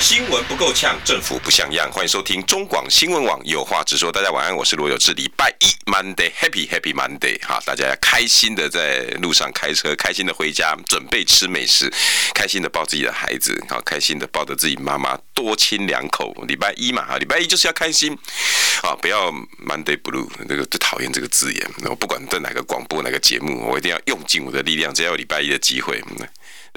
新闻不够呛，政府不像样。欢迎收听中广新闻网，有话直说。大家晚安，我是罗有志。礼拜一，Monday，Happy Happy Monday。哈，大家要开心的在路上开车，开心的回家，准备吃美食，开心的抱自己的孩子，好，开心的抱着自己妈妈，多亲两口。礼拜一嘛，哈，礼拜一就是要开心，啊，不要 Monday Blue，这个最讨厌这个字眼。我不管在哪个广播哪个节目，我一定要用尽我的力量，只要有礼拜一的机会。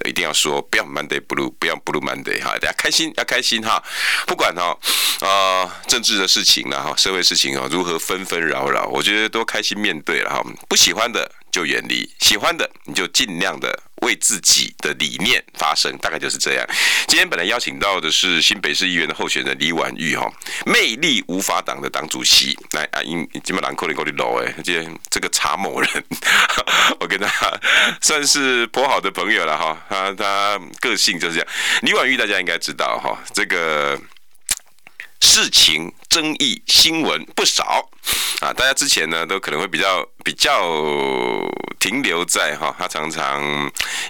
一定要说，不要 Monday Blue，不要 Blue Monday 哈，大家开心要开心哈，不管哈啊、呃、政治的事情啦哈，社会事情啊如何纷纷扰扰，我觉得都开心面对了哈，不喜欢的就远离，喜欢的你就尽量的。为自己的理念发声，大概就是这样。今天本来邀请到的是新北市议员的候选人李婉玉哈，魅力无法挡的党主席来啊，因今麦兰扣里扣里楼哎，这这个查某人，我跟他算是颇好的朋友了哈，他他个性就是这样。李婉玉大家应该知道哈，这个。事情争议新闻不少啊，大家之前呢都可能会比较比较停留在哈，他常常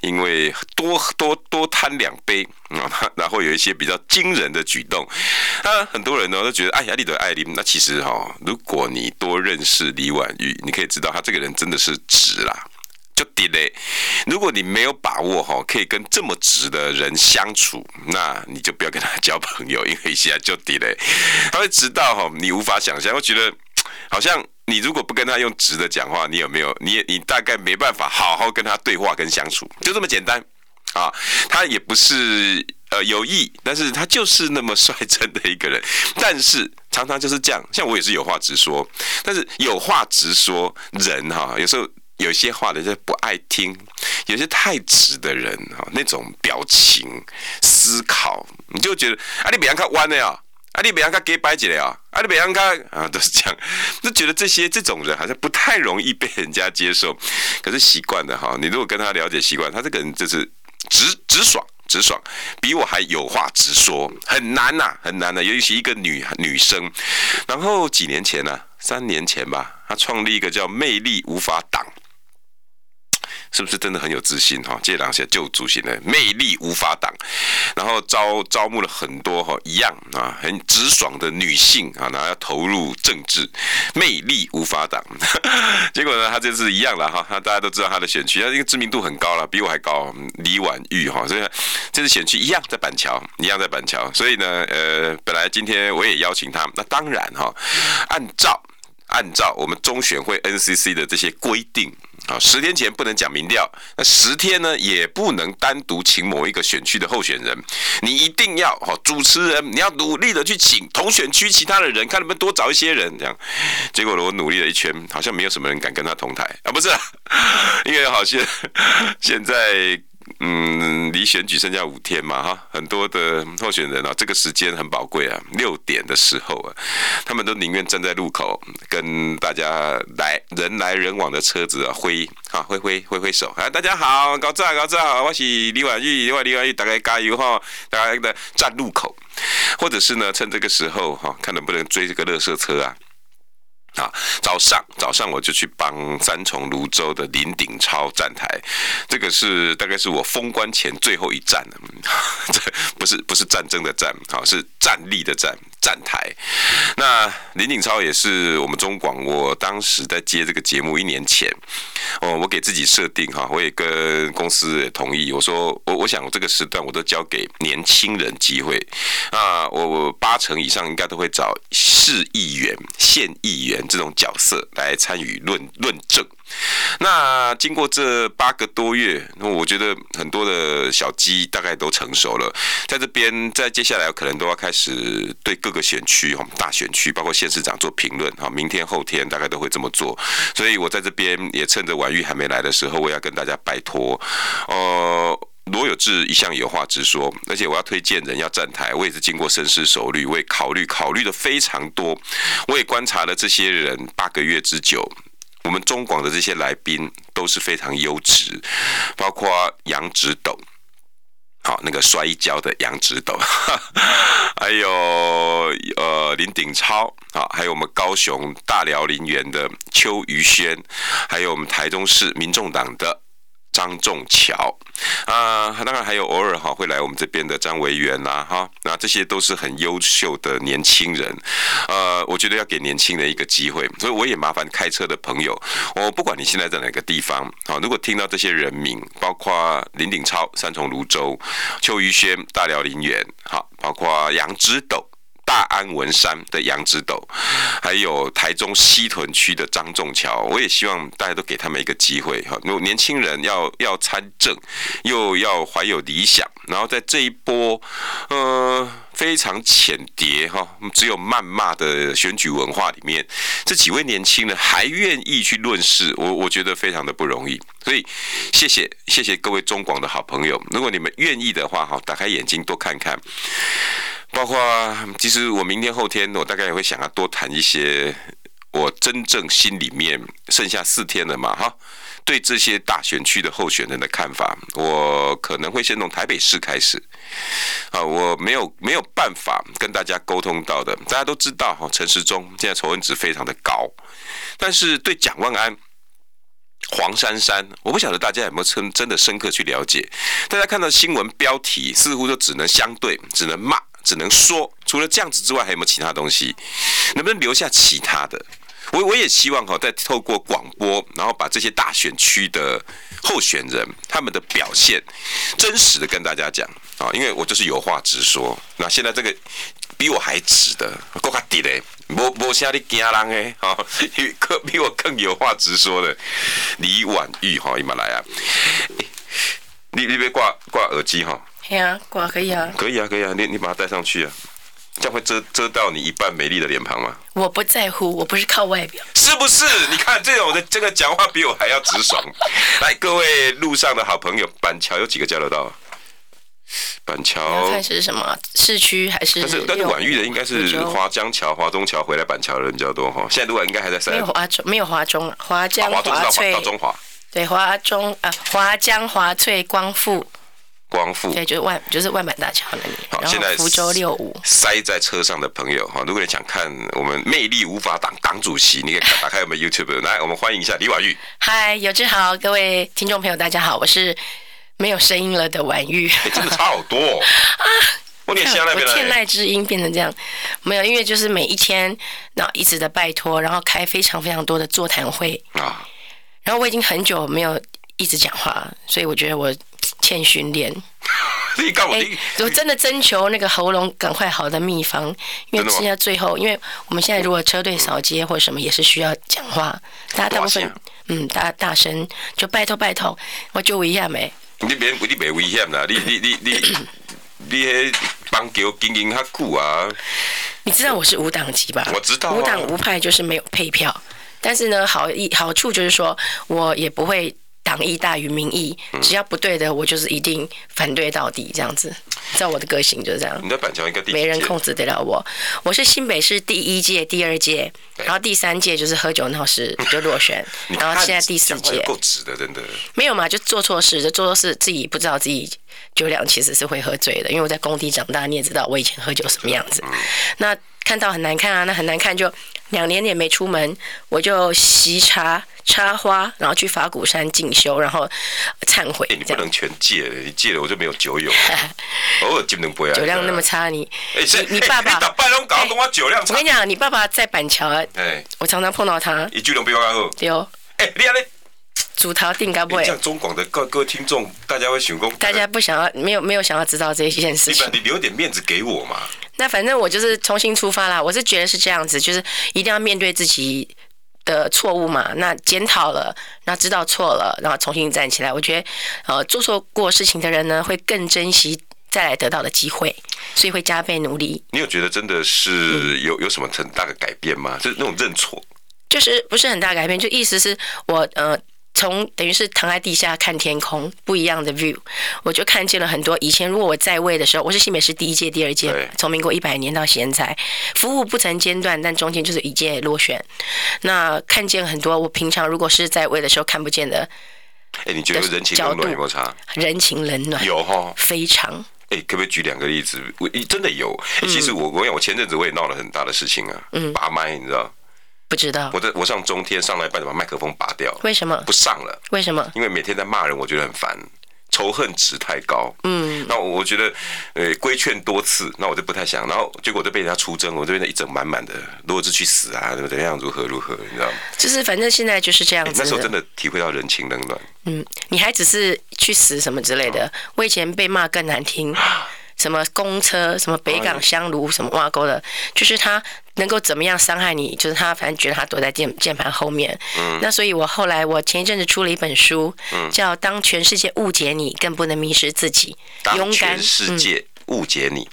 因为多多多贪两杯啊，然后有一些比较惊人的举动，啊，很多人呢都觉得哎呀，你的爱琳，那其实哈，如果你多认识李婉玉，你可以知道他这个人真的是直啦。就地雷，如果你没有把握哈，可以跟这么直的人相处，那你就不要跟他交朋友，因为一下就地雷，他会直到哈，你无法想象。我觉得好像你如果不跟他用直的讲话，你有没有？你你大概没办法好好跟他对话跟相处，就这么简单啊。他也不是呃有意，但是他就是那么率真的一个人。但是常常就是这样，像我也是有话直说，但是有话直说人哈，有时候。有些话人家不爱听，有些太直的人哈，那种表情、思考，你就觉得啊，你别让他弯了呀，啊，你别让他给摆起来啊，啊，你别让他啊，都是这样，就觉得这些这种人好像不太容易被人家接受。可是习惯了哈，你如果跟他了解习惯，他这个人就是直直爽直爽，比我还有话直说，很难呐，很难的，尤其一个女女生。然后几年前呢，三年前吧，他创立一个叫“魅力无法挡”。是不是真的很有自信哈？这两些旧主席的魅力无法挡，然后招招募了很多哈一样啊很直爽的女性啊，然后要投入政治，魅力无法挡。结果呢，他这次一样了哈，大家都知道他的选区，他这个知名度很高了，比我还高。李婉玉哈，所以这次选区一样在板桥，一样在板桥。所以呢，呃，本来今天我也邀请他，那当然哈，按照按照我们中选会 NCC 的这些规定。啊，十天前不能讲民调，那十天呢也不能单独请某一个选区的候选人，你一定要哈主持人，你要努力的去请同选区其他的人，看能不能多找一些人这样。结果，我努力了一圈，好像没有什么人敢跟他同台啊，不是，因为好像现在。嗯，离选举剩下五天嘛，哈，很多的候选人啊，这个时间很宝贵啊，六点的时候啊，他们都宁愿站在路口跟大家来人来人往的车子啊挥啊挥挥挥挥手啊，大家好，高照高照，我是李婉玉，我李婉玉，大家加油哈，大家的站路口，或者是呢，趁这个时候哈，看能不能追这个垃圾车啊。啊，早上早上我就去帮三重泸州的林鼎超站台，这个是大概是我封关前最后一站了，这不是不是战争的战，好是站立的站。站台，那林景超也是我们中广，我当时在接这个节目一年前，哦，我给自己设定哈，我也跟公司也同意，我说我我想这个时段我都交给年轻人机会，那，我我八成以上应该都会找市议员、县议员这种角色来参与论论证。那经过这八个多月，那我觉得很多的小鸡大概都成熟了，在这边，在接下来可能都要开始对各个选区、大选区，包括县市长做评论哈。明天后天大概都会这么做，所以我在这边也趁着婉玉还没来的时候，我要跟大家拜托，呃。罗有志一向有话直说，而且我要推荐人要站台，我也是经过深思熟虑，我也考虑考虑的非常多，我也观察了这些人八个月之久，我们中广的这些来宾都是非常优质，包括杨植斗。好，那个摔跤的杨植斗，还有呃林鼎超，好，还有我们高雄大寮林园的邱于轩，还有我们台中市民众党的。张仲桥啊，当然还有偶尔哈会来我们这边的张维元呐哈，那这些都是很优秀的年轻人，呃，我觉得要给年轻人一个机会，所以我也麻烦开车的朋友，我不管你现在在哪个地方，好，如果听到这些人名，包括林鼎超、三重芦洲、邱于轩、大寮林园，好，包括杨植斗。大安文山的杨植斗，还有台中西屯区的张仲桥，我也希望大家都给他们一个机会哈。如果年轻人要要参政，又要怀有理想，然后在这一波呃非常浅碟哈，只有谩骂的选举文化里面，这几位年轻人还愿意去论事，我我觉得非常的不容易。所以谢谢谢谢各位中广的好朋友，如果你们愿意的话哈，打开眼睛多看看。包括，其实我明天后天，我大概也会想要多谈一些我真正心里面剩下四天了嘛，哈，对这些大选区的候选人的看法，我可能会先从台北市开始，啊，我没有没有办法跟大家沟通到的，大家都知道哈，陈时中现在仇恨值非常的高，但是对蒋万安、黄珊珊，我不晓得大家有没有真真的深刻去了解，大家看到新闻标题似乎都只能相对，只能骂。只能说，除了这样子之外，还有没有其他东西？能不能留下其他的？我我也希望哈，再透过广播，然后把这些大选区的候选人他们的表现真实的跟大家讲啊，因为我就是有话直说。那现在这个比我还直的，够卡底嘞，无无啥你惊人诶，啊，比 比我更有话直说的李婉玉哈，你们来啊，你你别挂挂耳机哈。以啊，挂可以啊，可以啊，可以啊，你你把它戴上去啊，这样会遮遮到你一半美丽的脸庞吗？我不在乎，我不是靠外表，是不是？你看这种的这个讲话比我还要直爽。来，各位路上的好朋友，板桥有几个交流道？板桥看是什么市区还是？但是但是婉玉的应该是华江桥、华中桥回来板桥的人比较多哈。现在如果应该还在三。没有华中，没有华中，华江华翠到中华。对，华中啊，华江华翠光复。光复对，就是万就是万板大桥那里。好，现在福州六五塞在车上的朋友哈，如果你想看我们魅力无法挡党主席，你可以打开我们 YouTube 来，我们欢迎一下李婉玉。嗨，有志豪，各位听众朋友，大家好，我是没有声音了的婉玉。欸、真的差好多哦。啊！我欠籁之音变成这样，没有，因为就是每一天，然后一直的拜托，然后开非常非常多的座谈会啊，然后我已经很久没有一直讲话，所以我觉得我。欠训练，哎，我真的征求那个喉咙赶快好的秘方，因为剩下最后，因为我们现在如果车队扫街或者什么也是需要讲话，大家大部分嗯，大大声就拜托拜托，我就危险没？你别你别危险啦，你你你你 你迄棒球经营较久啊？你知道我是无党籍吧？我知道，无党无派就是没有配票，但是呢，好一好处就是说我也不会。党意大于民意，只要不对的，我就是一定反对到底，这样子。照我的个性就是这样。你在板桥应该没人控制得了我。我是新北市第一届、第二届，然后第三届就是喝酒闹事 就落选，然后现在第四届。够直的，真的。没有嘛，就做错事，就做错事，自己不知道自己酒量其实是会喝醉的。因为我在工地长大，你也知道我以前喝酒什么样子。那看到很难看啊，那很难看，就两年也没出门，我就习茶。插花，然后去法鼓山进修，然后忏悔。欸、你不能全戒了，你戒了我就没有酒友。偶尔不杯啊。酒量那么差，你、欸、你爸爸。我酒量差。我跟你讲，你爸爸在板桥啊。欸、我常常碰到他。你酒量比我还好。对哦。哎、欸，你啊你。主逃定该不会。这样中广的各各位听众，大家会想讲。大家不想要，没有没有想要知道这件事情。你你留点面子给我嘛。那反正我就是重新出发啦。我是觉得是这样子，就是一定要面对自己。的错误嘛，那检讨了，那知道错了，然后重新站起来。我觉得，呃，做错过事情的人呢，会更珍惜再来得到的机会，所以会加倍努力。你有觉得真的是有有什么很大的改变吗？就是那种认错，就是不是很大改变，就意思是我呃从等于是躺在地下看天空，不一样的 view，我就看见了很多以前如果我在位的时候，我是新北市第一届、第二届，从民国一百年到现在，服务不曾间断，但中间就是一届落选。那看见很多我平常如果是在位的时候看不见的。哎，你觉得人情冷暖有没有差？人情冷暖有哈，非常。哎，可不可以举两个例子？我真的有。其实我我讲，我前阵子我也闹了很大的事情啊，嗯，拔麦，你知道？不知道。我在我上中天上来一半就把麦克风拔掉。为什么？不上了。为什么？因为每天在骂人，我觉得很烦。仇恨值太高，嗯，那我觉得，呃，规劝多次，那我就不太想，然后结果就被人家出征，我这边的一整满满的，如果是去死啊，怎么怎么样，如何如何，你知道吗？就是反正现在就是这样子。那时候真的体会到人情冷暖。嗯，你还只是去死什么之类的，我以前被骂更难听。什么公车，什么北港香炉，什么挖沟的，就是他能够怎么样伤害你？就是他反正觉得他躲在键键盘后面。嗯。那所以我后来我前一阵子出了一本书，嗯，叫《当全世界误解你，更不能迷失自己》。当全世界误解你，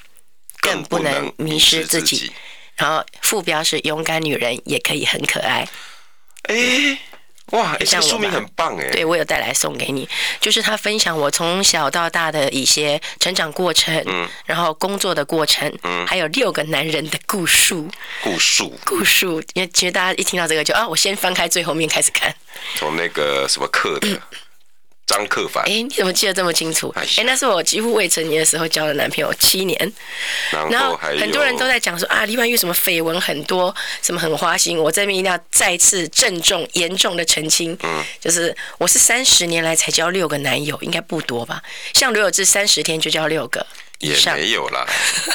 更不能迷失自己。然后副标是“勇敢女人也可以很可爱”。哎。哇，这书名很棒哎！对，我有带来送给你，就是他分享我从小到大的一些成长过程，嗯，然后工作的过程，嗯，还有六个男人的故事，故事，故事。因为其实大家一听到这个就啊，我先翻开最后面开始看，从那个什么课的。嗯 张克凡，哎，你怎么记得这么清楚？哎，那是我几乎未成年的时候交的男朋友，七年。然后很多人都在讲说啊，李婉玉什么绯闻很多，什么很花心。我这边一定要再次郑重、严重的澄清，嗯，就是我是三十年来才交六个男友，应该不多吧？像刘有志三十天就交六个，也没有啦，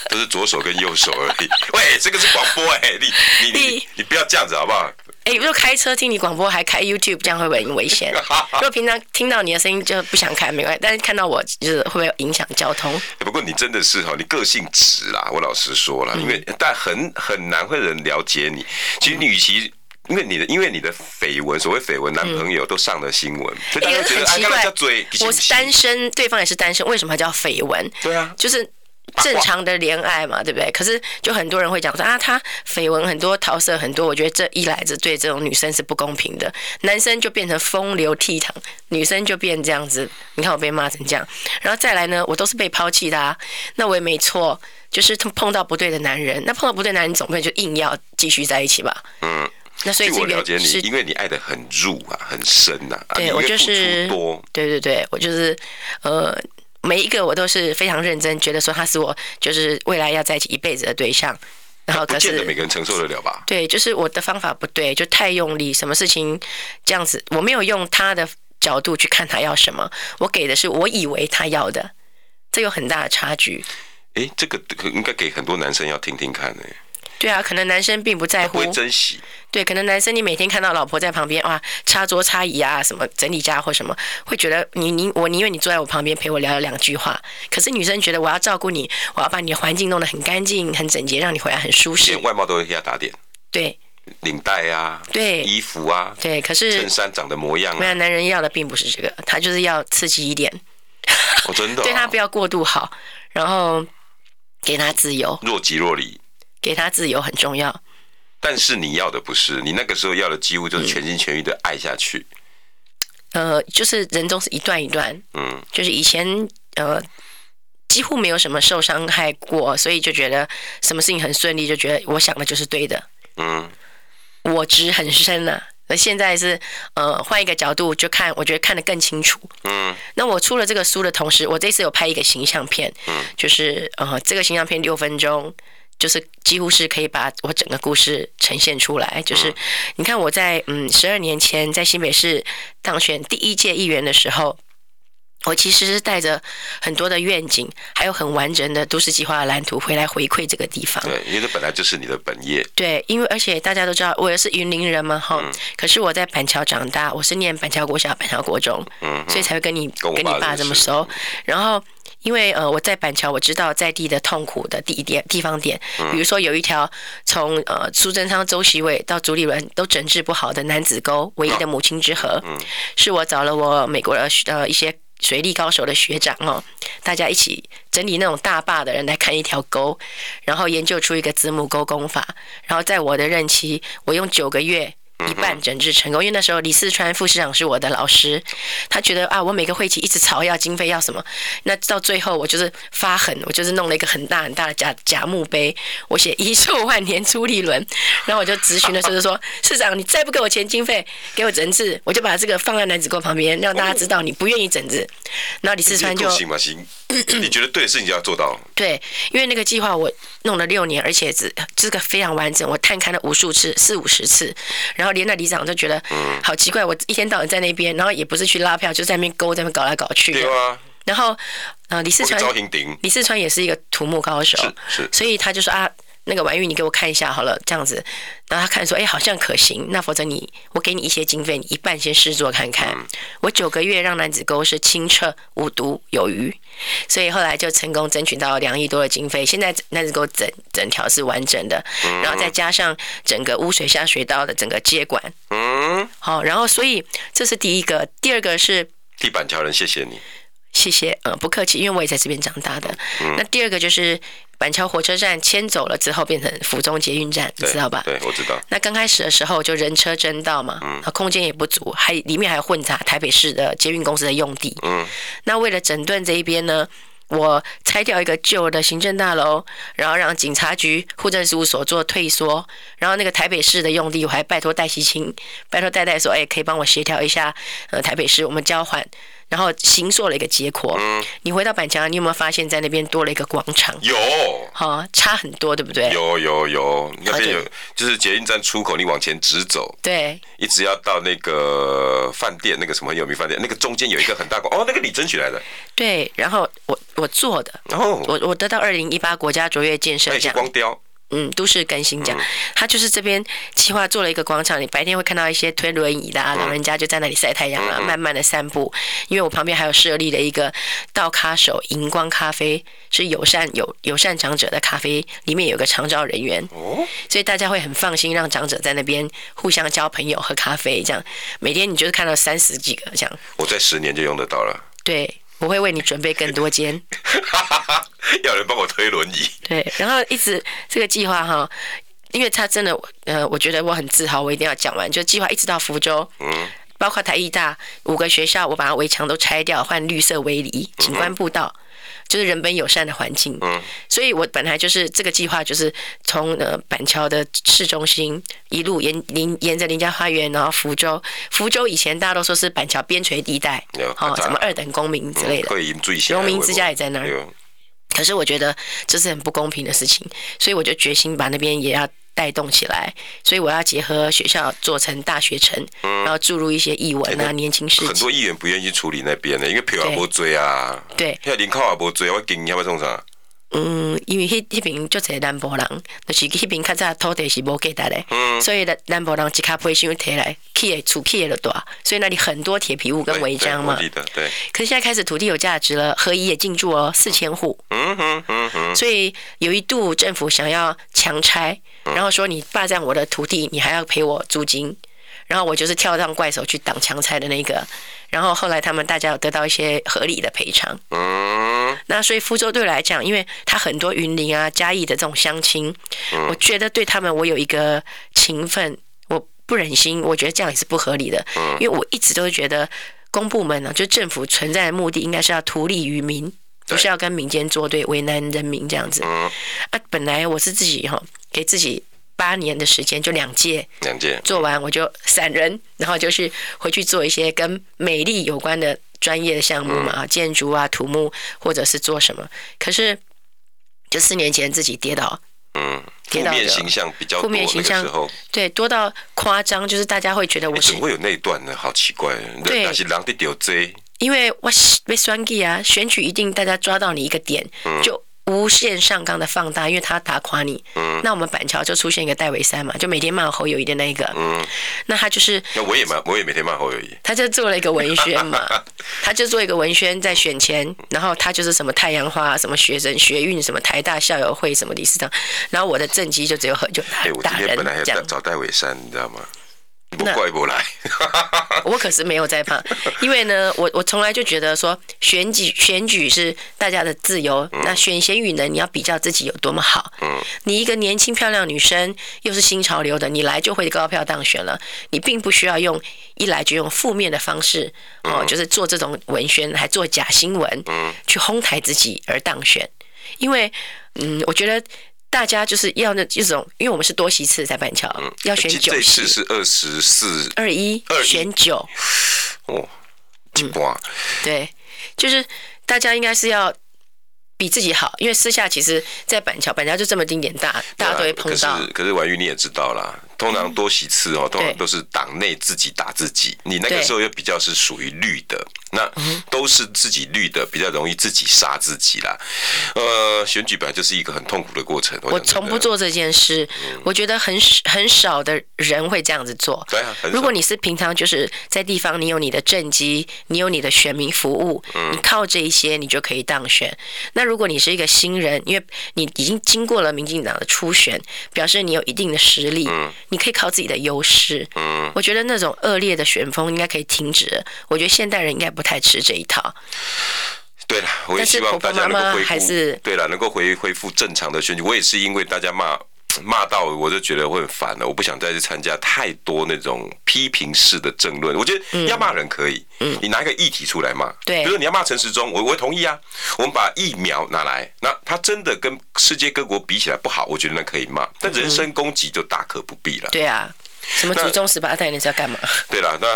都是左手跟右手而已。喂，这个是广播哎，你你你你不要这样子好不好？哎，如果开车听你广播，还开 YouTube，这样会不会很危险？如果平常听到你的声音就不想开，没关系。但是看到我，就是会不会影响交通？不过你真的是哈，你个性直啦，我老实说了，因为但很很难会人了解你。其实你与其因为你的因为你的绯闻，所谓绯闻，男朋友都上了新闻，所以大家觉得很奇怪。我是单身，对方也是单身，为什么还叫绯闻？对啊，就是。正常的恋爱嘛，对不对？可是就很多人会讲说啊，他绯闻很多，桃色很多。我觉得这一来，这对这种女生是不公平的。男生就变成风流倜傥，女生就变这样子。你看我被骂成这样，然后再来呢，我都是被抛弃的啊。那我也没错，就是碰到不对的男人。那碰到不对男人，总不能就硬要继续在一起吧？嗯。那所以这个是我了解你，因为你爱的很入啊，很深呐、啊。对，我就是多。对对对，我就是呃。每一个我都是非常认真，觉得说他是我就是未来要在一起一辈子的对象。然后可是，每个人承受得了吧？对，就是我的方法不对，就太用力，什么事情这样子，我没有用他的角度去看他要什么，我给的是我以为他要的，这有很大的差距。哎，这个应该给很多男生要听听看呢。对啊，可能男生并不在乎，不会珍惜。对，可能男生你每天看到老婆在旁边哇，擦桌擦椅啊，什么整理家或什么，会觉得你你我宁愿你坐在我旁边陪我聊聊两句话。可是女生觉得我要照顾你，我要把你的环境弄得很干净、很整洁，让你回来很舒适。连外貌都会给他打点。对，领带啊，对，衣服啊，对。可是衬衫长的模样啊，没有，男人要的并不是这个，他就是要刺激一点。哦，真的、哦。对他不要过度好，然后给他自由，若即若离。给他自由很重要，但是你要的不是，你那个时候要的几乎就是全心全意的爱下去。嗯、呃，就是人总是一段一段，嗯，就是以前呃几乎没有什么受伤害过，所以就觉得什么事情很顺利，就觉得我想的就是对的，嗯，我执很深啊。那现在是呃换一个角度就看，我觉得看得更清楚，嗯。那我出了这个书的同时，我这次有拍一个形象片，嗯，就是呃这个形象片六分钟。就是几乎是可以把我整个故事呈现出来。就是你看我在嗯十二年前在新北市当选第一届议员的时候，我其实是带着很多的愿景，还有很完整的都市计划蓝图回来回馈这个地方。对，因为这本来就是你的本业。对，因为而且大家都知道我也是云林人嘛，哈。可是我在板桥长大，我是念板桥国小、板桥国中，嗯，所以才会跟你跟你爸这么熟。然后。因为呃，我在板桥，我知道在地的痛苦的地点地方点，比如说有一条从呃苏贞昌、周锡玮到朱立伦都整治不好的男子沟，唯一的母亲之河，是我找了我美国的呃一些水利高手的学长哦，大家一起整理那种大坝的人来看一条沟，然后研究出一个子母沟工法，然后在我的任期，我用九个月一半整治成功，因为那时候李四川副市长是我的老师，他觉得啊，我每个会期一直吵要经费要什么，那到最后我就是发狠，我就是弄了一个很大很大的假假墓碑，我写遗寿万年朱立伦，然后我就咨询的时候就说，市长你再不给我钱经费，给我整治，我就把这个放在男子沟旁边，让大家知道你不愿意整治。然后李四川就行吧？行，你觉得对的事情就要做到。对，因为那个计划我弄了六年，而且只这个非常完整，我探勘了无数次，四五十次，然后连那里长都觉得，好奇怪，我一天到晚在那边，然后也不是去拉票，就在那边勾，在那边搞来搞去。对啊。然后，呃，李四川，李四川也是一个土木高手，是是，所以他就说啊。那个婉玉，你给我看一下好了，这样子，然后他看说，哎，好像可行，那否则你，我给你一些经费，你一半先试做看看。嗯、我九个月让男子沟是清澈无毒有余，所以后来就成功争取到两亿多的经费。现在男子沟整整条是完整的，然后再加上整个污水下水道的整个接管，嗯，好，然后所以这是第一个，第二个是地板桥人，谢谢你，谢谢，嗯，不客气，因为我也在这边长大的。嗯、那第二个就是。板桥火车站迁走了之后，变成府中捷运站，你知道吧？对，我知道。那刚开始的时候就人车争道嘛，嗯，空间也不足，还里面还有混杂台北市的捷运公司的用地，嗯。那为了整顿这一边呢，我拆掉一个旧的行政大楼，然后让警察局户政事务所做退缩，然后那个台北市的用地，我还拜托戴西清，拜托戴戴说，哎，可以帮我协调一下，呃，台北市我们交换。然后形塑了一个结果。嗯，你回到板桥，你有没有发现，在那边多了一个广场？有，好，差很多，对不对？有有有，那边有，就是捷运站出口，你往前直走，对，一直要到那个饭店，那个什么很有名饭店，那个中间有一个很大广，哦，那个你争取来的。对，然后我我做的，哦，我我得到二零一八国家卓越建设奖。光雕。嗯，都市更新奖，他就是这边计划做了一个广场，你白天会看到一些推轮椅的啊老人家就在那里晒太阳啊，慢慢的散步。因为我旁边还有设立了一个倒咖手荧光咖啡，是友善有友善长者的咖啡，里面有个长照人员，所以大家会很放心让长者在那边互相交朋友喝咖啡，这样每天你就是看到三十几个这样。我在十年就用得到了。对。我会为你准备更多间，要人帮我推轮椅。对，然后一直这个计划哈，因为他真的，呃，我觉得我很自豪，我一定要讲完。就计划一直到福州，嗯，包括台艺大五个学校，我把它围墙都拆掉，换绿色围篱、景观步道。就是人本友善的环境，嗯，所以我本来就是这个计划，就是从呃板桥的市中心一路沿临沿着林家花园，然后福州，福州以前大家都说是板桥边陲地带，哦，什么二等公民之类的，荣民之家也在那儿，可是我觉得这是很不公平的事情，所以我就决心把那边也要。带动起来，所以我要结合学校做成大学城，嗯、然后注入一些译文啊，欸、年轻事。很多议员不愿意处理那边的，因为票也不追啊。对，要林靠也不追，我给你要不要送啥？嗯，因为迄迄边就在南部人，就是迄边较早土地是无价值的，嗯、所以的南部人一卡皮箱提来，起的厝起的就大，所以那里很多铁皮屋跟违章嘛。对，对。可是现在开始土地有价值了，合宜也进驻哦，四千户。嗯哼嗯哼。所以有一度政府想要强拆。然后说你霸占我的土地，你还要赔我租金，然后我就是跳上怪手去挡强拆的那个，然后后来他们大家有得到一些合理的赔偿。嗯，那所以福州对我来讲，因为他很多云林啊、嘉义的这种乡亲，我觉得对他们我有一个情分，我不忍心，我觉得这样也是不合理的，因为我一直都觉得公部门呢、啊，就政府存在的目的应该是要图利于民，不是要跟民间作对，为难人民这样子。啊，本来我是自己哈。给自己八年的时间，就两届，两届做完我就散人，然后就是回去做一些跟美丽有关的专业的项目嘛，嗯、建筑啊、土木或者是做什么。可是就四年前自己跌倒，嗯，负面形象比较负面形象对多到夸张，就是大家会觉得我是、欸、怎么会有那一段呢？好奇怪，对，但是狼的丢贼，因为我被选举啊，选举一定大家抓到你一个点、嗯、就。无限上纲的放大，因为他打垮你。嗯。那我们板桥就出现一个戴维山嘛，就每天骂侯友谊的那个。嗯。那他就是。那我也骂，我也每天骂侯友谊。他就做了一个文宣嘛，他就做一个文宣在选前，然后他就是什么太阳花，什么学生学运，什么台大校友会，什么理事长，然后我的政绩就只有很就打人。哎，我今天本来要找戴维山，你知道吗？不怪不来，我可是没有在怕，因为呢，我我从来就觉得说选举选举是大家的自由，那选贤与能，你要比较自己有多么好。你一个年轻漂亮女生，又是新潮流的，你来就会高票当选了，你并不需要用一来就用负面的方式哦，就是做这种文宣，还做假新闻，去哄抬自己而当选，因为嗯，我觉得。大家就是要那一种，因为我们是多席次在板桥，嗯、要选九席。这次是二十四二一二选九哦，几挂、嗯？对，就是大家应该是要。比自己好，因为私下其实，在板桥，板桥就这么丁点大，大家都会碰到。可是，可是婉玉你也知道啦，通常多席次哦，通常都是党内自己打自己。你那个时候又比较是属于绿的，那都是自己绿的，比较容易自己杀自己啦。呃，选举本来就是一个很痛苦的过程。我从不做这件事，我觉得很很少的人会这样子做。对啊，如果你是平常就是在地方，你有你的政绩，你有你的选民服务，你靠这一些，你就可以当选。那如果你是一个新人，因为你已经经过了民进党的初选，表示你有一定的实力，嗯、你可以靠自己的优势。嗯，我觉得那种恶劣的旋风应该可以停止。我觉得现代人应该不太吃这一套。对了，我也希望大家能够恢复。对了，能够恢恢复正常的选举。我也是因为大家骂。骂到我就觉得会很烦了，我不想再去参加太多那种批评式的争论。我觉得要骂人可以，你拿一个议题出来骂，对，比如说你要骂陈时中，我我同意啊。我们把疫苗拿来，那他真的跟世界各国比起来不好，我觉得那可以骂，但人身攻击就大可不必了。对啊。什么祖宗十八代，你是要干嘛？对了，那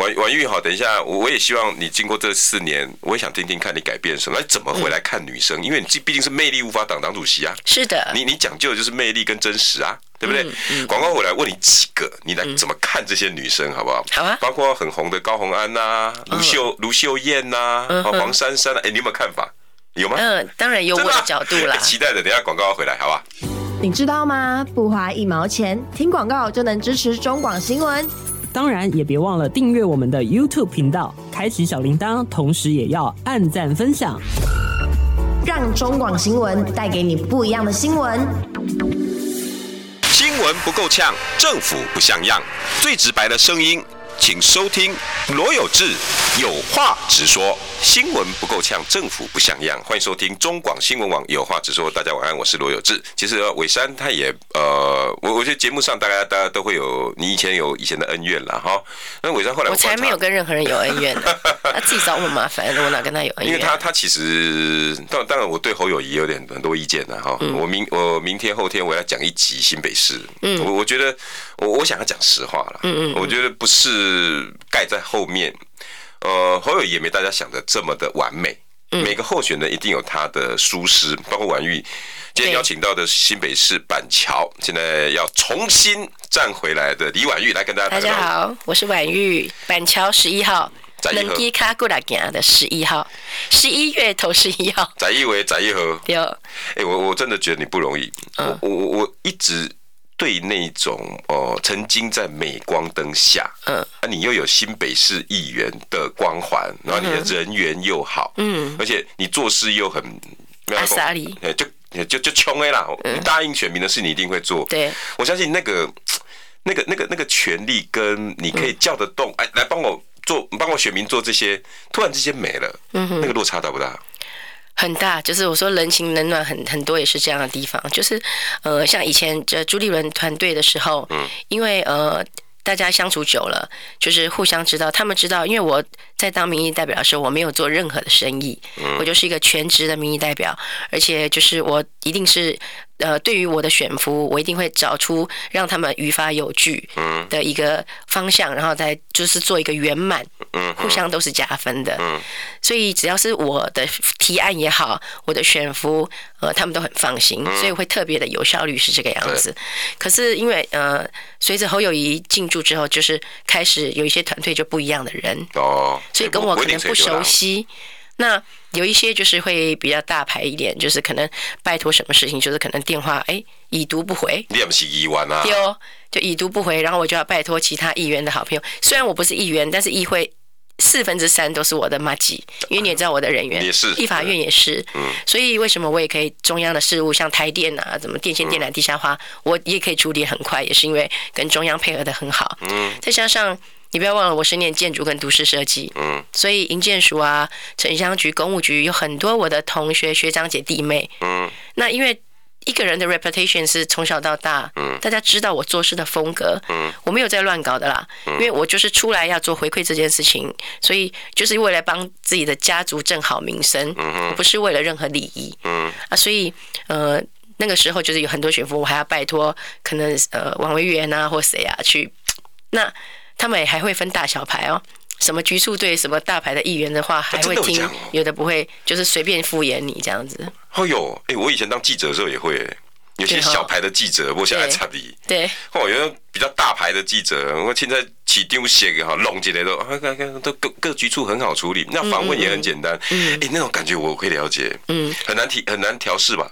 王王玉好，等一下，我我也希望你经过这四年，我也想听听看你改变什么，怎么回来看女生？因为你这毕竟是魅力无法挡党主席啊。是的，你你讲究的就是魅力跟真实啊，对不对？广告回来问你几个，你来怎么看这些女生，好不好？好啊。包括很红的高红安呐，卢秀卢秀燕呐，黄珊珊啊，哎，你有没有看法？有吗？嗯，当然有我的角度啦。期待着，等下广告回来，好吧？你知道吗？不花一毛钱，听广告就能支持中广新闻。当然，也别忘了订阅我们的 YouTube 频道，开启小铃铛，同时也要按赞分享，让中广新闻带给你不一样的新闻。新闻不够呛，政府不像样，最直白的声音，请收听罗有志有话直说。新闻不够呛，政府不像样。欢迎收听中广新闻网有话直说。大家晚安，我是罗有志。其实伟山他也呃，我我觉得节目上大家大家都会有你以前有以前的恩怨了哈。那伟山后来我，才没有跟任何人有恩怨呢，他自己找我麻烦，我哪跟他有恩怨？因为他他其实当当然我对侯友谊有点很多意见的哈。我明我明天后天我要讲一集新北市，嗯，我我觉得我我想要讲实话了，嗯嗯，我觉得不是盖在后面。呃，侯友宜也没大家想的这么的完美。每个候选人一定有他的疏失，包括婉玉今天邀请到的新北市板桥，现在要重新站回来的李婉玉来跟大家。大家好，我是婉玉，板桥十一号，能基卡过来行的十一号，十一月头十一号。翟一维，翟一和。有。哎，我我真的觉得你不容易。我我我一直。对那种哦，曾经在镁光灯下，嗯，啊，你又有新北市议员的光环，然后你的人缘又好，嗯，而且你做事又很阿莎力，就就就穷哎啦，你答应选民的事，你一定会做。对，我相信那个那个那个那个权力跟你可以叫得动，哎，来帮我做，帮我选民做这些，突然之间没了，那个落差大不大？很大，就是我说人情冷暖很很多也是这样的地方，就是呃，像以前这朱立伦团队的时候，嗯，因为呃大家相处久了，就是互相知道，他们知道，因为我在当民意代表的时候，我没有做任何的生意，我就是一个全职的民意代表，而且就是我一定是。呃，对于我的选夫，我一定会找出让他们于法有据的一个方向，然后再就是做一个圆满，互相都是加分的。所以只要是我的提案也好，我的选夫，呃，他们都很放心，所以会特别的有效率是这个样子。可是因为呃，随着侯友谊进驻之后，就是开始有一些团队就不一样的人哦，所以跟我可能不熟悉。那有一些就是会比较大牌一点，就是可能拜托什么事情，就是可能电话哎已读不回。你也不是议员啊？对哦，就已读不回，然后我就要拜托其他议员的好朋友。虽然我不是议员，但是议会四分之三都是我的马吉，因为你也知道我的人员，也是立法院也是，嗯，所以为什么我也可以中央的事务，像台电啊，怎么电线电缆地下化，我也可以处理很快，也是因为跟中央配合得很好，嗯，再加上你不要忘了，我是念建筑跟都市设计，嗯，所以营建署啊、城乡局、公务局有很多我的同学、学长姐、弟妹，嗯，那因为。一个人的 reputation 是从小到大，嗯。大家知道我做事的风格，嗯。我没有在乱搞的啦，因为我就是出来要做回馈这件事情，所以就是为了帮自己的家族正好名声，嗯不是为了任何利益，嗯。啊，所以呃那个时候就是有很多选夫，我还要拜托可能呃王维源啊或谁啊去，那他们也还会分大小牌哦。什么局处对什么大牌的议员的话还会听，有的不会，就是随便敷衍你这样子。哦呦，哎，我以前当记者的时候也会，有些小牌的记者我想来插你。对，哦，有比较大牌的记者，我现在起丢写给哈弄起来都，看看都各各局处很好处理，那访问也很简单。嗯，哎，那种感觉我会了解。嗯，很难提很难调试吧？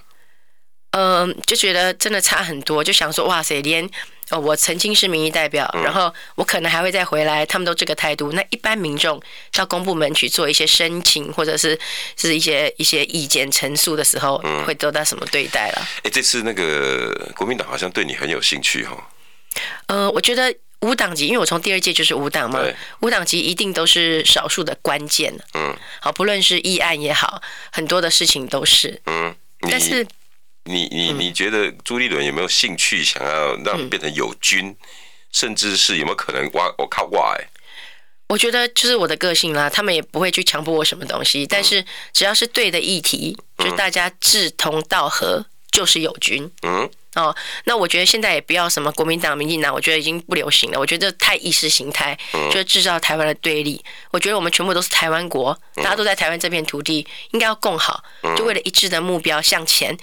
嗯，就觉得真的差很多，就想说哇塞，连。哦，我曾经是民意代表，然后我可能还会再回来。他们都这个态度，那一般民众到公部门去做一些申请，或者是是一些一些意见陈述的时候，会得到什么对待了？哎，这次那个国民党好像对你很有兴趣哈。呃，我觉得无党籍，因为我从第二届就是无党嘛，无党籍一定都是少数的关键。嗯，好，不论是议案也好，很多的事情都是。嗯，但是。你你你觉得朱立伦有没有兴趣想要让变成友军，甚至是有没有可能挖我靠挖？哎，我觉得就是我的个性啦，他们也不会去强迫我什么东西。但是只要是对的议题，就大家志同道合，就是友军。嗯，哦，那我觉得现在也不要什么国民党、民进党，我觉得已经不流行了。我觉得太意识形态，就是制造台湾的对立。我觉得我们全部都是台湾国，大家都在台湾这片土地，应该要共好，就为了一致的目标向前。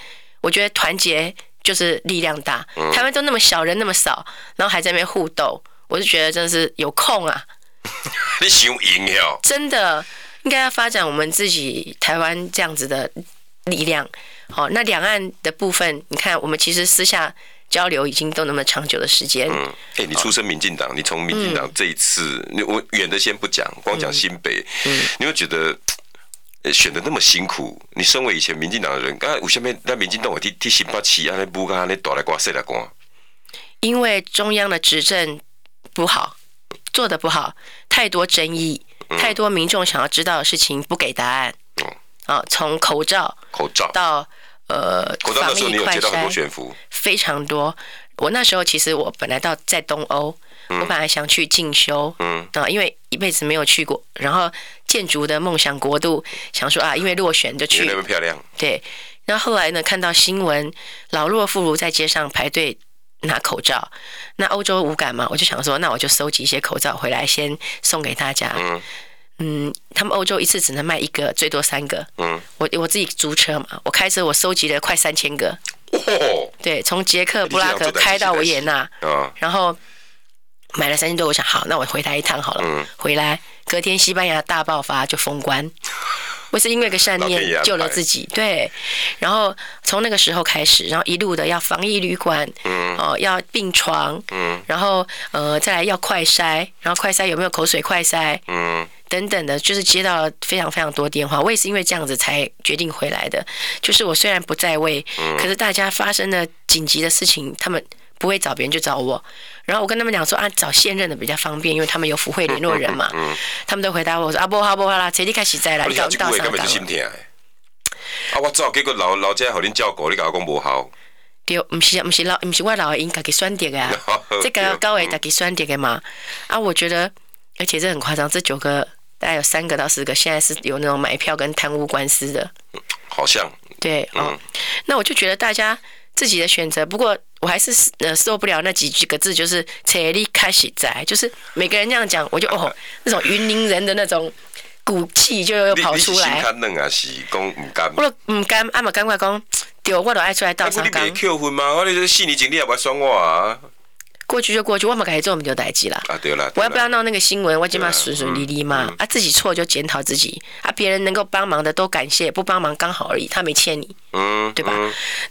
我觉得团结就是力量大。台湾都那么小，人那么少，然后还在那边互斗，我就觉得真的是有空啊！你想赢哟？真的应该要发展我们自己台湾这样子的力量。好，那两岸的部分，你看我们其实私下交流已经都那么长久的时间。嗯，哎，你出身民进党，你从民进党这一次，我远的先不讲，光讲新北，你会觉得？选的那么辛苦，你身为以前民进党的人，刚才为什么那民进党我替替新北市安尼不干安尼大来刮细来刮？因为中央的执政不好，做的不好，太多争议，太多民众想要知道的事情不给答案。嗯，啊，从口罩口罩到呃，口罩那时候你有接到很多悬浮，非常多。我那时候其实我本来到在东欧。我本来想去进修，嗯啊，因为一辈子没有去过，然后建筑的梦想国度，想说啊，因为落选就去。那么漂亮。对，然后后来呢，看到新闻，老弱妇孺在街上排队拿口罩，那欧洲无感嘛，我就想说，那我就收集一些口罩回来，先送给大家。嗯嗯，他们欧洲一次只能卖一个，最多三个。嗯，我我自己租车嘛，我开车，我收集了快三千个。哦。对，从捷克布拉格开到维也纳。嗯。然后。买了三千多，我想好，那我回台一趟好了。嗯。回来隔天西班牙大爆发就封关，我是因为个善念救了自己。对。然后从那个时候开始，然后一路的要防疫旅馆，嗯。哦，要病床，嗯。然后呃，再来要快筛，然后快筛有没有口水快筛，嗯。等等的，就是接到了非常非常多电话。我也是因为这样子才决定回来的。就是我虽然不在位，嗯。可是大家发生了紧急的事情，他们。不会找别人就找我，然后我跟他们讲说啊，找现任的比较方便，因为他们有福会联络人嘛。嗯嗯嗯、他们都回答我说啊，不好不好啦，谁你开始在啦，你搞到上当。啊，我走，结果老老家和恁照顾，你跟我讲不好。对，不是不是老，不是我老因家己选择的啊，这个高位自己选择的嘛。啊，我觉得，而且这很夸张，这九个大概有三个到四个，现在是有那种买票跟贪污官司的。好像。对，嗯、哦，那我就觉得大家自己的选择，不过。我还是呃受不了那几几个字，就是“车里开始在”，就是每个人这样讲，我就哦，那种云林人的那种骨气就又跑出来。你你是讲唔甘？我都唔甘，阿妈赶快讲，对，我都爱出来倒上岗。你别扣分吗？我你四年前你也我啊。过去就过去，我们改做我们就代志了。啊，对了，我要不要闹那个新闻？我起码顺顺利利嘛。啊，自己错就检讨自己。啊，别人能够帮忙的都感谢，不帮忙刚好而已，他没欠你。嗯，对吧？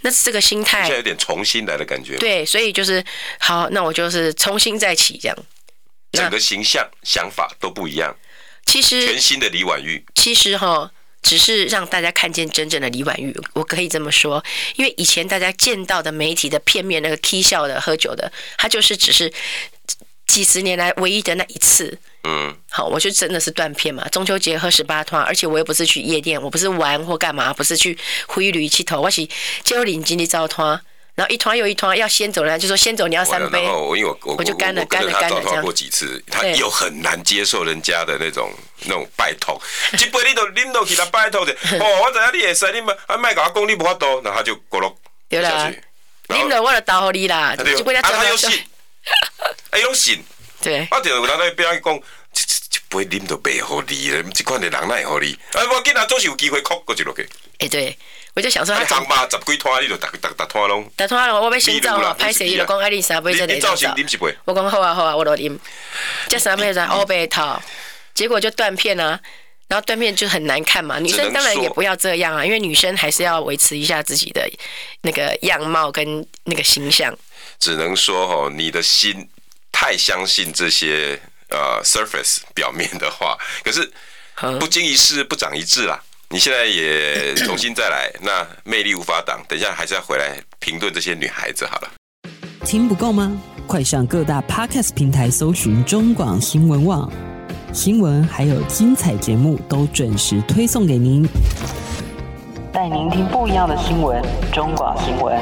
那是这个心态。现在有点重新来的感觉。对，所以就是好，那我就是重新再起这样。整个形象、想法都不一样。其实全新的李婉玉，其实哈，只是让大家看见真正的李婉玉，我可以这么说，因为以前大家见到的媒体的片面那个 K 笑的喝酒的，他就是只是几十年来唯一的那一次。嗯，好，我就真的是断片嘛。中秋节喝十八团，而且我又不是去夜店，我不是玩或干嘛，不是去挥驴去头，我是就领经历招团，然后一团又一团要先走了，就说先走你要三杯。然后因为我我我就干了干了干了这样。过几次，他又很难接受人家的那种那种拜托，一杯你都拎到去他拜托的。哦，我知影你会使，你嘛啊卖甲我讲你无法度，然后他就咕噜对啦，拎了我就倒给你啦，就不要讲他信，哎，有信。对，我就有人在边上讲，一杯啉都白好你了，这款的人哪会好你？哎，我今仔总是有机会哭过去落去。哎，对，我就想说，他长吧，十几摊你就逐逐逐摊拢。逐摊拢，我要先走哦，拍摄伊就讲爱啉三杯才能走。我讲好啊好啊，我都啉。这三杯在欧贝套，结果就断片啊，然后断片就很难看嘛。女生当然也不要这样啊，因为女生还是要维持一下自己的那个样貌跟那个形象。只能说哦，你的心。太相信这些呃 surface 表面的话，可是不经一事不长一智啦。你现在也重新再来，那魅力无法挡。等一下还是要回来评论这些女孩子好了。听不够吗？快上各大 podcast 平台搜寻中广新闻网新闻，还有精彩节目都准时推送给您，带您听不一样的新闻。中广新闻。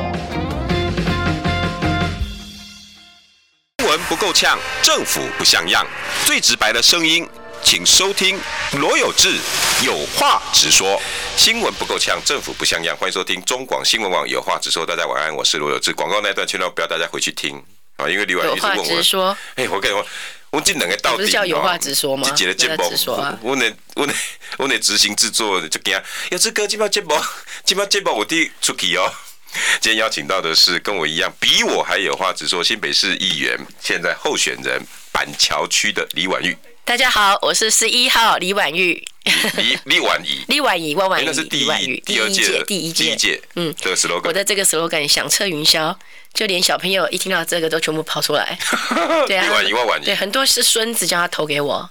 不够呛，政府不像样，最直白的声音，请收听罗有志有话直说。新闻不够呛，政府不像样，欢迎收听中广新闻网有话直说。大家晚安，我是罗有志。广告那段千万不要大家回去听啊，因为李婉玉一直问我。说。哎，我跟你说，我这两个到底叫有话直说吗？直接的节目，我那我那我那执行制作就惊，有志哥，这把节目，这把节目我得出去哦。今天邀请到的是跟我一样比我还有话直说新北市议员，现在候选人板桥区的李婉玉。大家好，我是十一号李婉玉。李李婉仪，李婉仪，万婉仪，那是第一第二届第一届第一届。嗯，这个 slogan，我的这个 slogan 响彻云霄，就连小朋友一听到这个都全部跑出来。对啊，李婉仪，万婉仪，对，很多是孙子叫他投给我。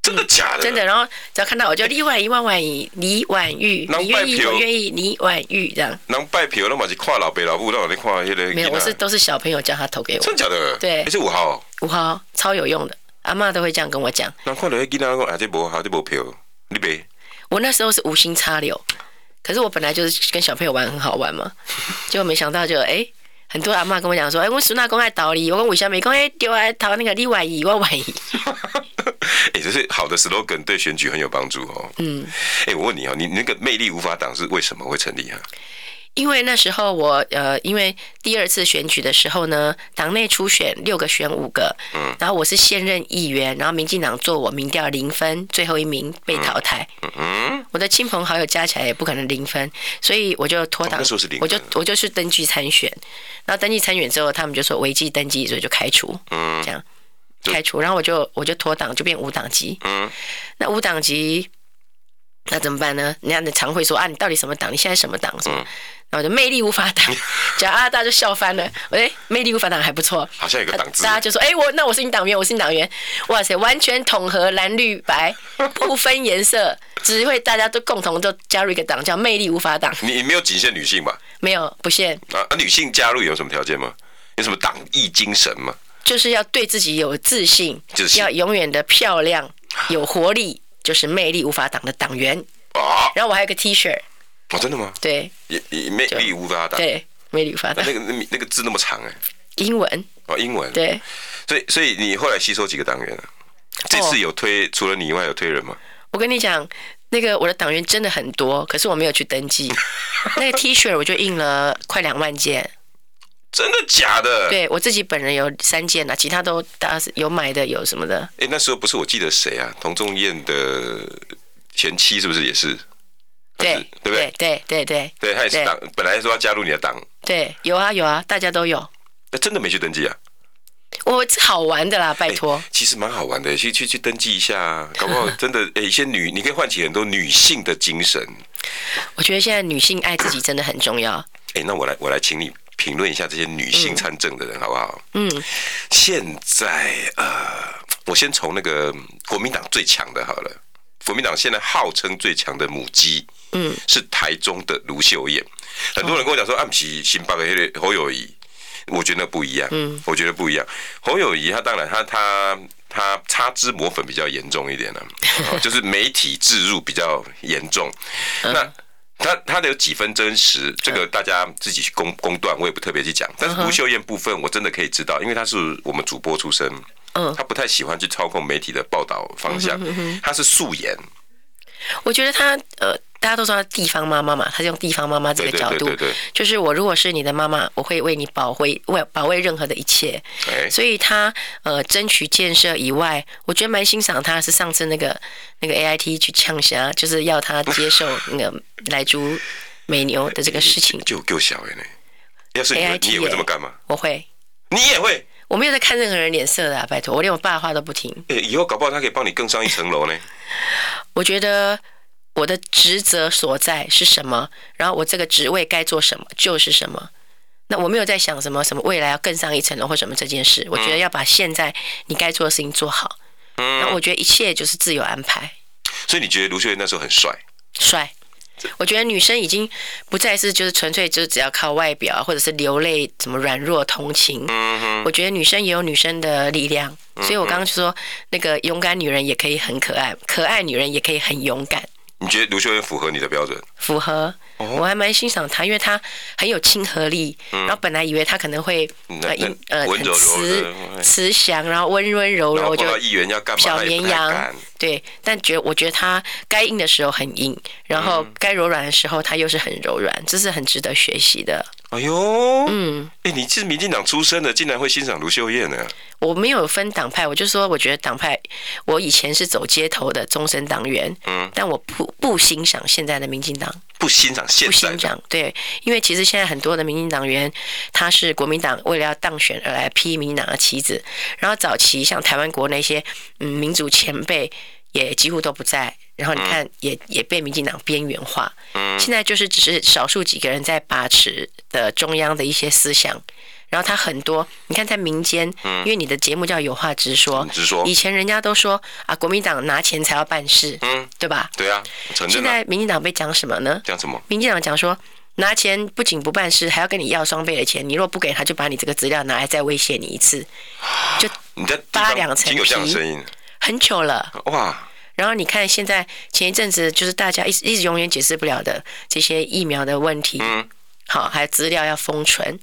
真的假的？真的，然后只要看到我就李婉仪、万婉仪、李婉玉，你愿意我愿意，李婉玉这样。能拜票那嘛是跨老北老母，那我你看那个。没有，我是都是小朋友叫他投给我。真的假的？对。是五号。五号超有用的，阿妈都会这样跟我讲。那看到那囡仔讲，啊这无好，这无票，你别。我那时候是无心插柳，可是我本来就是跟小朋友玩很好玩嘛，结果没想到就哎。欸很多阿妈跟我讲说，哎、欸，我孙那公爱道理，我讲为什么？讲哎，丢来投那个李婉仪，我婉仪。哎，这是好的 slogan，对选举很有帮助哦。嗯。哎、欸，我问你哦，你那个魅力无法挡是为什么会成立啊？因为那时候我呃，因为第二次选举的时候呢，党内初选六个选五个，嗯，然后我是现任议员，然后民进党做我民调零分，最后一名被淘汰，嗯，嗯，我的亲朋好友加起来也不可能零分，所以我就脱党，我就我就去登记参选，然后登记参选之后，他们就说违纪登记，所以就开除，嗯，这样。开除，然后我就我就脱党，就变无党籍，嗯，那无党籍。那怎么办呢？人家你常会说啊，你到底什么党？你现在什么党？什么？然后我就魅力无法挡，讲啊，大家就笑翻了。哎，魅力无法挡还不错，好像有个党字。大家就说，哎，我那我是你党员，我是你党员。哇塞，完全统合蓝绿白，不分颜色，只会大家都共同都加入一个党，叫魅力无法挡。你没有仅限女性吧？没有，不限。啊，女性加入有什么条件吗？有什么党义精神吗？就是要对自己有自信，就是要永远的漂亮，有活力。就是魅力无法挡的党员，然后我还有个 T 恤，哦，真的吗？对，也魅力无法挡，对，魅力无法挡。那个那那个字那么长哎，英文。哦，英文。对，所以所以你后来吸收几个党员了？这次有推除了你以外有推人吗？我跟你讲，那个我的党员真的很多，可是我没有去登记。那个 T 恤我就印了快两万件，真的假的？对我自己本人有三件了，其他都大家是有买的，有什么的？哎，那时候不是我记得谁啊？童仲彦的前妻是不是也是？对，对不对？对对对对，他也是党，本来说要加入你的党。对，有啊有啊，大家都有。那真的没去登记啊？我好玩的啦，拜托。其实蛮好玩的，去去去登记一下，搞不好真的哎，一些女你可以唤起很多女性的精神。我觉得现在女性爱自己真的很重要。哎，那我来我来请你。评论一下这些女性参政的人好不好？嗯，现在呃，我先从那个国民党最强的好了。国民党现在号称最强的母鸡，嗯，是台中的卢秀燕。很多人跟我讲说，按起新北的侯友谊，我觉得不一样。嗯，我觉得不一样。侯友谊他当然他他他擦脂抹粉比较严重一点了，就是媒体置入比较严重。那他他的有几分真实，这个大家自己去公公断，我也不特别去讲。但是卢秀燕部分，我真的可以知道，因为他是我们主播出身。嗯，他不太喜欢去操控媒体的报道方向，他是素颜。我觉得他呃，大家都说地方妈妈嘛，她是用地方妈妈这个角度，就是我如果是你的妈妈，我会为你保卫为保卫任何的一切。所以她呃争取建设以外，我觉得蛮欣赏她是上次那个那个 AIT 去呛虾，就是要她接受那个来猪美牛的这个事情。就够小哎呢，要是你你也会这么干吗？我会，你也会。我没有在看任何人脸色的啊，拜托，我连我爸的话都不听。欸，以后搞不好他可以帮你更上一层楼呢。我觉得我的职责所在是什么，然后我这个职位该做什么就是什么。那我没有在想什么什么未来要更上一层楼或什么这件事。我觉得要把现在你该做的事情做好。嗯。那我觉得一切就是自由安排。所以你觉得卢秀燕那时候很帅？帅。我觉得女生已经不再是就是纯粹就是只要靠外表或者是流泪怎么软弱同情。嗯我觉得女生也有女生的力量，所以我刚刚就说那个勇敢女人也可以很可爱，可爱女人也可以很勇敢。你觉得卢秀燕符合你的标准？符合，我还蛮欣赏他，因为他很有亲和力。然后本来以为他可能会呃呃很慈慈祥，然后温温柔柔，就小绵羊。对，但觉我觉得他该硬的时候很硬，然后该柔软的时候他又是很柔软，这是很值得学习的。哎呦，嗯，哎，你是民进党出身的，竟然会欣赏卢秀燕呢？我没有分党派，我就说，我觉得党派，我以前是走街头的终身党员，嗯，但我不不欣赏现在的民进党，不欣赏现在，不欣赏，对，因为其实现在很多的民进党员，他是国民党为了要当选而来披民进党的旗子，然后早期像台湾国那些嗯民主前辈。也几乎都不在，然后你看也，也也被民进党边缘化。现在就是只是少数几个人在把持的中央的一些思想，然后他很多，你看在民间，因为你的节目叫有话直说，直说。以前人家都说啊，国民党拿钱才要办事，嗯，对吧？对啊。现在民进党被讲什么呢？讲什么？民进党讲说，拿钱不仅不办事，还要跟你要双倍的钱。你若不给他，就把你这个资料拿来再威胁你一次，就扒两层皮。很久了哇，然后你看现在前一阵子就是大家一直一直永远解释不了的这些疫苗的问题，嗯，好，还有资料要封存，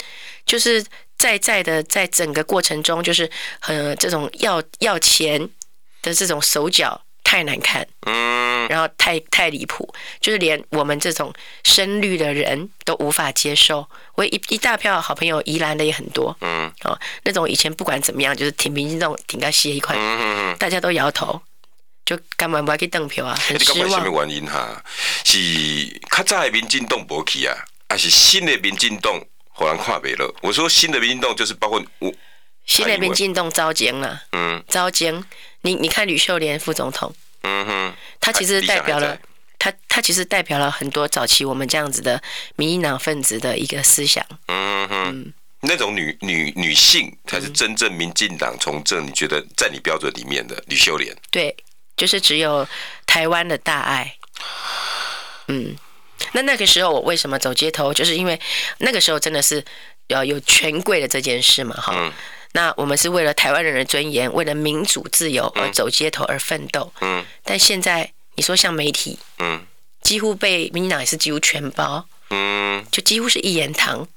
就是在在的在整个过程中，就是呃这种要要钱的这种手脚太难看，嗯，然后太太离谱，就是连我们这种深绿的人都无法接受。我一一大票好朋友宜兰的也很多，嗯，哦，那种以前不管怎么样，就是挺民进党挺到斜一块，嗯嗯大家都摇头，就根本不要去投票啊，很失望。什么原因哈？是较早的民进党无去啊，还是新的民进党忽然看袂了？我说新的民进党就是包括我，新的民进党招奸了，嗯，遭奸。你你看吕秀莲副总统，嗯哼，他其实代表了。他他其实代表了很多早期我们这样子的民进党分子的一个思想。嗯哼，那种女女女性才是真正民进党从政，你觉得在你标准里面的吕秀莲？对，就是只有台湾的大爱。嗯，那那个时候我为什么走街头？就是因为那个时候真的是要有权贵的这件事嘛，哈。嗯。那我们是为了台湾人的尊严，为了民主自由而走街头而奋斗。嗯。但现在。你说像媒体，嗯，几乎被民进党也是几乎全包，嗯，就几乎是一言堂。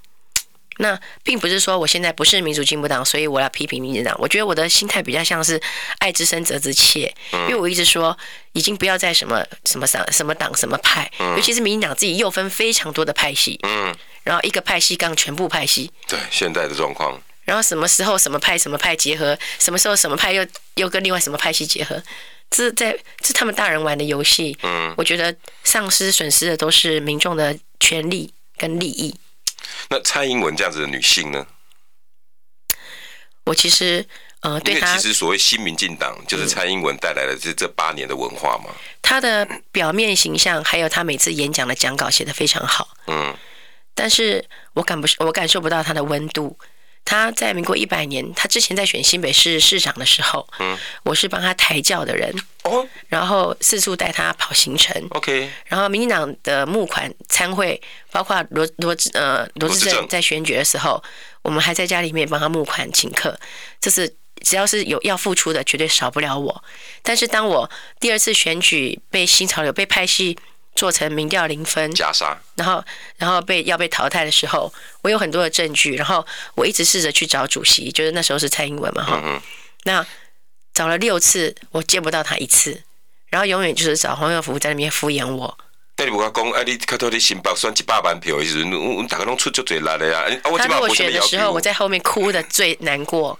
那并不是说我现在不是民主进步党，所以我要批评民进党。我觉得我的心态比较像是爱之深责之切，因为我一直说，已经不要再什么什么党什么党什么派，尤其是民进党自己又分非常多的派系，嗯，然后一个派系杠全部派系，对现在的状况，然后什么时候什么派什么派结合，什么时候什么派又又跟另外什么派系结合。这是在这是他们大人玩的游戏，嗯，我觉得丧失损失的都是民众的权利跟利益。那蔡英文这样子的女性呢？我其实呃，对她，其实所谓新民进党就是蔡英文带来的这这八年的文化嘛。她的表面形象还有她每次演讲的讲稿写得非常好，嗯，但是我感不我感受不到她的温度。他在民国一百年，他之前在选新北市市长的时候，嗯，我是帮他抬轿的人，哦，然后四处带他跑行程，OK，然后民进党的募款参会，包括罗罗志呃罗志正在选举的时候，我们还在家里面帮他募款请客，这是只要是有要付出的，绝对少不了我。但是当我第二次选举被新潮流被派系。做成民调零分，加沙，然后然后被要被淘汰的时候，我有很多的证据，然后我一直试着去找主席，就是那时候是蔡英文嘛，哈、嗯，那找了六次，我见不到他一次，然后永远就是找黄友福在那边敷衍我。那你不要讲，哎，你看到你新北选一百万票，意思，我大概拢出就最难的呀。他如果选的时候，我在后面哭的最难过。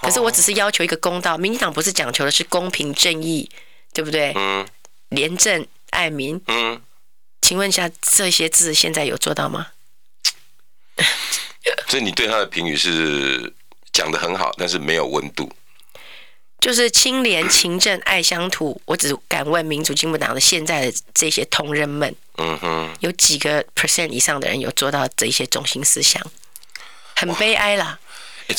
可是我只是要求一个公道，民进党不是讲求的是公平正义，对不对？嗯，廉政。爱民，嗯，请问一下，这些字现在有做到吗？所以你对他的评语是讲的很好，但是没有温度。就是清廉、勤政、爱乡土。我只敢问民主进步党的现在的这些同仁们，嗯哼，有几个 percent 以上的人有做到这些中心思想？很悲哀啦。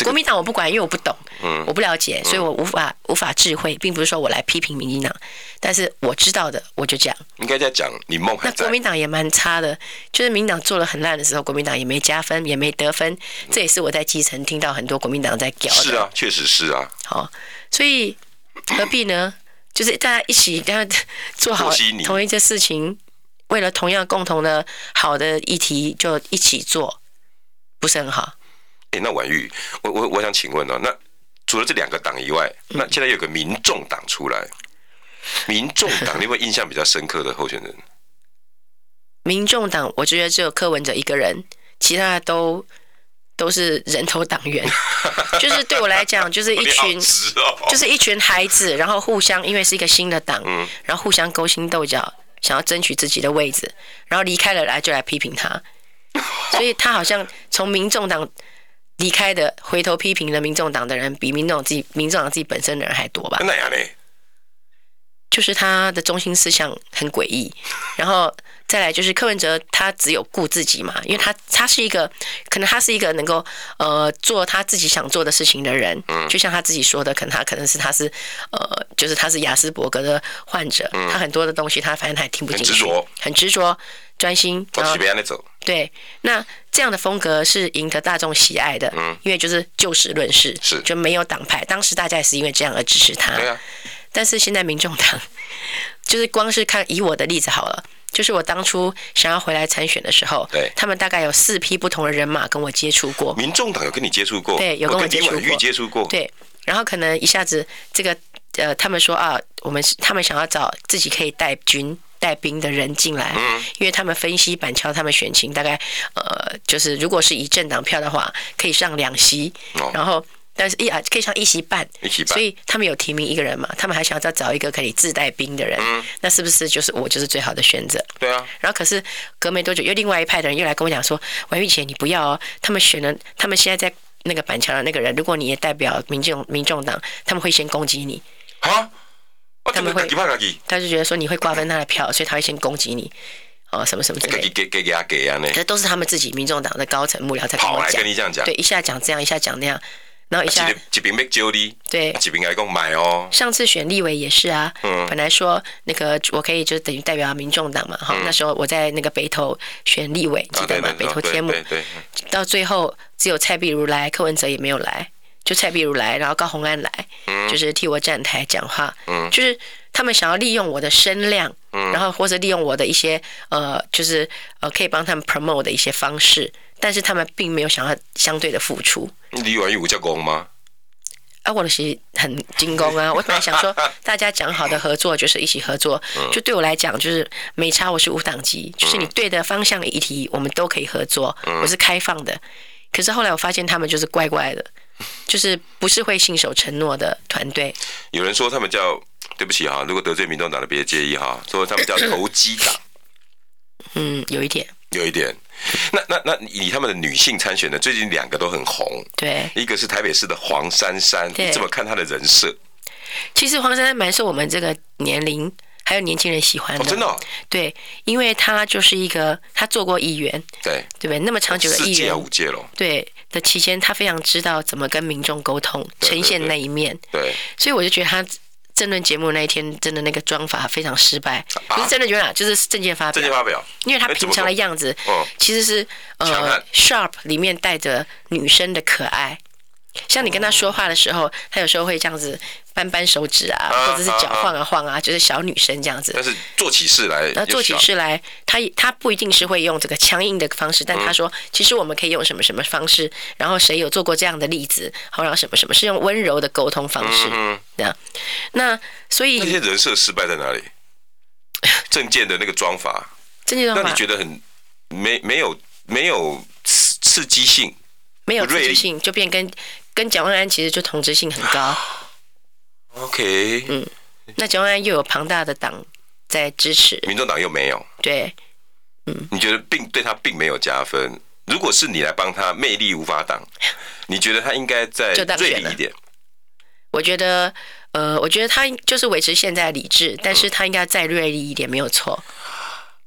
国民党我不管，因为我不懂，嗯，我不了解，所以我无法无法智慧，并不是说我来批评民进党，但是我知道的我就讲。应该在讲你梦。那国民党也蛮差的，就是民党做了很烂的时候，国民党也没加分，也没得分，这也是我在基层听到很多国民党在屌。是啊，确实是啊。好，所以何必呢？就是大家一起大家做好同一件事情，为了同样共同的好的议题，就一起做，不是很好？那婉玉，我我我想请问哦，那除了这两个党以外，那现在有个民众党出来，民众党，你有没有印象比较深刻的候选人？民众党，我觉得只有柯文哲一个人，其他的都都是人头党员，就是对我来讲，就是 一群，就是一群孩子，然后互相，因为是一个新的党，然后互相勾心斗角，想要争取自己的位置，然后离开了来就来批评他，所以他好像从民众党。离开的回头批评的民众党的人，比民众自己、民众党自己本身的人还多吧？就是他的中心思想很诡异，然后再来就是柯文哲，他只有顾自己嘛，因为他他是一个，可能他是一个能够呃做他自己想做的事情的人，就像他自己说的，可能他可能是他是呃，就是他是雅斯伯格的患者，他很多的东西他反正他也听不进去，很执着。专心，然后对，那这样的风格是赢得大众喜爱的，嗯，因为就是就事论事，是就没有党派。当时大家也是因为这样而支持他，对啊。但是现在民众党，就是光是看以我的例子好了，就是我当初想要回来参选的时候，对，他们大概有四批不同的人马跟我接触过。民众党有跟你接触过？对，有跟我接触过。接触过。对，然后可能一下子这个呃，他们说啊，我们他们想要找自己可以带军。带兵的人进来，因为他们分析板桥他们选情大概呃，就是如果是以政党票的话，可以上两席，然后但是一啊可以上一席半一席，所以他们有提名一个人嘛，他们还想要再找一个可以自带兵的人，那是不是就是我就是最好的选择？对啊。然后可是隔没多久，又另外一派的人又来跟我讲说，王玉姐你不要哦，他们选了，他们现在在那个板桥的那个人，如果你也代表民众民众党，他们会先攻击你。好。他们会，他就觉得说你会瓜分他的票，所以他会先攻击你，哦，什么什么之类的。这都是他们自己民众党的高层幕僚在跟我讲。对，一下讲这样，一下讲那样，然后一下。一边被揪的。对。一边来讲买哦。上次选立委也是啊，本来说那个我可以就等于代表民众党嘛，哈，那时候我在那个北投选立委，记得吗？北投天母。对。到最后只有蔡碧如来，柯文哲也没有来。就蔡碧如来，然后高虹安来，就是替我站台讲话，就是他们想要利用我的声量，然后或者利用我的一些呃，就是呃可以帮他们 promote 的一些方式，但是他们并没有想要相对的付出。你玩有叫功吗？啊，我的是很精工啊！我本来想说，大家讲好的合作就是一起合作，就对我来讲就是没差。我是无党籍，就是你对的方向议题，我们都可以合作，我是开放的。可是后来我发现他们就是怪怪的。就是不是会信守承诺的团队。有人说他们叫对不起哈，如果得罪民众党的别介意哈，说他们叫投机党。嗯，有一点，有一点。那那那以他们的女性参选的？最近两个都很红。对，一个是台北市的黄珊珊，你怎么看她的人设？其实黄珊珊蛮受我们这个年龄还有年轻人喜欢的。真的？对，因为她就是一个，她做过议员，对对不对？那么长久的议员，五届了。对。的期间，他非常知道怎么跟民众沟通，呈现那一面。对，所以我就觉得他政论节目那一天真的那个妆法非常失败。不、啊、是真的觉得，就是证件发表。证件发表。因为他平常的样子，其实是呃，Sharp 里面带着女生的可爱。像你跟他说话的时候，他有时候会这样子扳扳手指啊，或者是脚晃啊晃啊，就是小女生这样子。但是做起事来，然后做起事来，他他不一定是会用这个强硬的方式，但他说，其实我们可以用什么什么方式，然后谁有做过这样的例子，好，然后什么什么是用温柔的沟通方式，这样。那所以那些人设失败在哪里？证件的那个装法，证件装法，那你觉得很没没有没有刺刺激性？没有刺激性，就变跟跟蒋万安其实就同质性很高。OK，嗯，那蒋万安又有庞大的党在支持，民众党又没有。对，嗯，你觉得并对他并没有加分？如果是你来帮他，魅力无法挡，你觉得他应该再锐利一点？我觉得，呃，我觉得他就是维持现在的理智，但是他应该再锐利一点，没有错。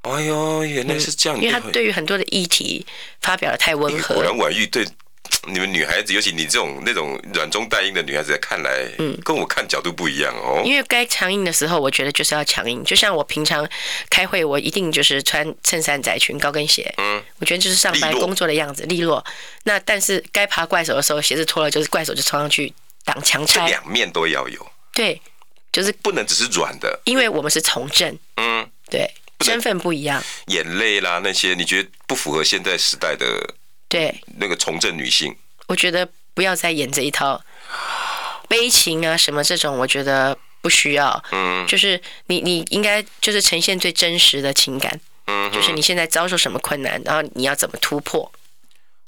哎呦，原来是这样，嗯，因为他对于很多的议题发表的太温和。果然婉玉对。你们女孩子，尤其你这种那种软中带硬的女孩子，看来，嗯，跟我看角度不一样哦。因为该强硬的时候，我觉得就是要强硬。就像我平常开会，我一定就是穿衬衫、窄裙、高跟鞋，嗯，我觉得就是上班工作的样子，利落。那但是该爬怪手的时候，鞋子脱了就是怪手就冲上去挡强拆。两面都要有。对，就是不能只是软的，因为我们是从政，嗯，对，身份不一样。眼泪啦那些，你觉得不符合现在时代的？对，那个从政女性，我觉得不要再演这一套悲情啊什么这种，我觉得不需要。嗯，就是你你应该就是呈现最真实的情感。嗯，就是你现在遭受什么困难，然后你要怎么突破。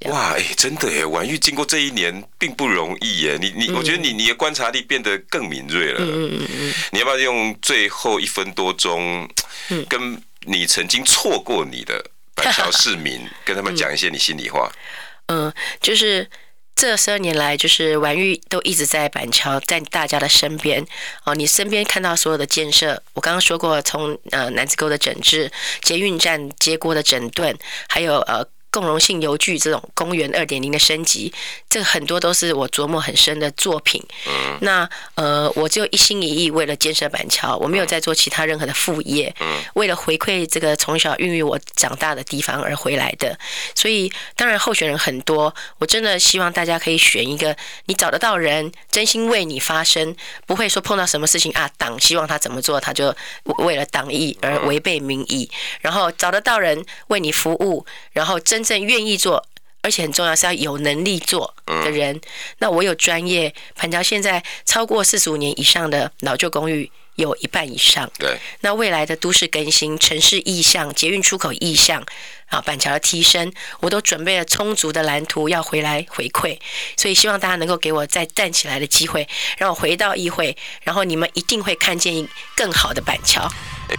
哇，哎，真的哎，婉玉经过这一年并不容易耶。你你，我觉得你你的观察力变得更敏锐了。嗯嗯嗯，你要不要用最后一分多钟，跟你曾经错过你的？板桥市民 跟他们讲一些你心里话。嗯，就是这十二年来，就是婉玉都一直在板桥，在大家的身边。哦，你身边看到所有的建设，我刚刚说过，从呃南子沟的整治、捷运站接过的整顿，还有呃。共荣性游具这种公园二点零的升级，这个很多都是我琢磨很深的作品。嗯，那呃，我只有一心一意为了建设板桥，我没有在做其他任何的副业。嗯，为了回馈这个从小孕育我长大的地方而回来的。所以，当然候选人很多，我真的希望大家可以选一个你找得到人，真心为你发声，不会说碰到什么事情啊，党希望他怎么做，他就为了党意而违背民意。然后找得到人为你服务，然后真。真正愿意做，而且很重要是要有能力做的人。那我有专业，板桥现在超过四十五年以上的老旧公寓有一半以上。对，那未来的都市更新、城市意向、捷运出口意向啊，板桥的提升，我都准备了充足的蓝图要回来回馈。所以希望大家能够给我再站起来的机会，让我回到议会，然后你们一定会看见更好的板桥。欸